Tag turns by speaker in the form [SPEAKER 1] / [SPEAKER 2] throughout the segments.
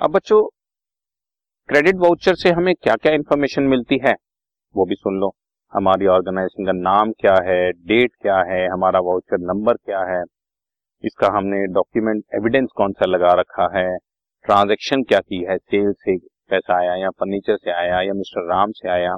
[SPEAKER 1] अब बच्चों credit voucher से हमें क्या क्या इंफॉर्मेशन मिलती है, वो भी सुन लो। हमारी ऑर्गेनाइजेशन का नाम क्या है डेट क्या है, हमारा वाउचर नंबर क्या है, इसका हमने डॉक्यूमेंट एविडेंस कौन सा लगा रखा है ट्रांजैक्शन क्या की है सेल से पैसा आया या फर्नीचर से आया या मिस्टर राम से आया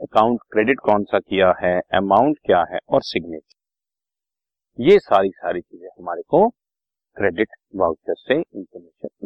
[SPEAKER 1] अकाउंट क्रेडिट कौन सा किया है अमाउंट क्या है और सिग्नेचर ये सारी सारी चीज़ें हमारे को क्रेडिट वाउचर से information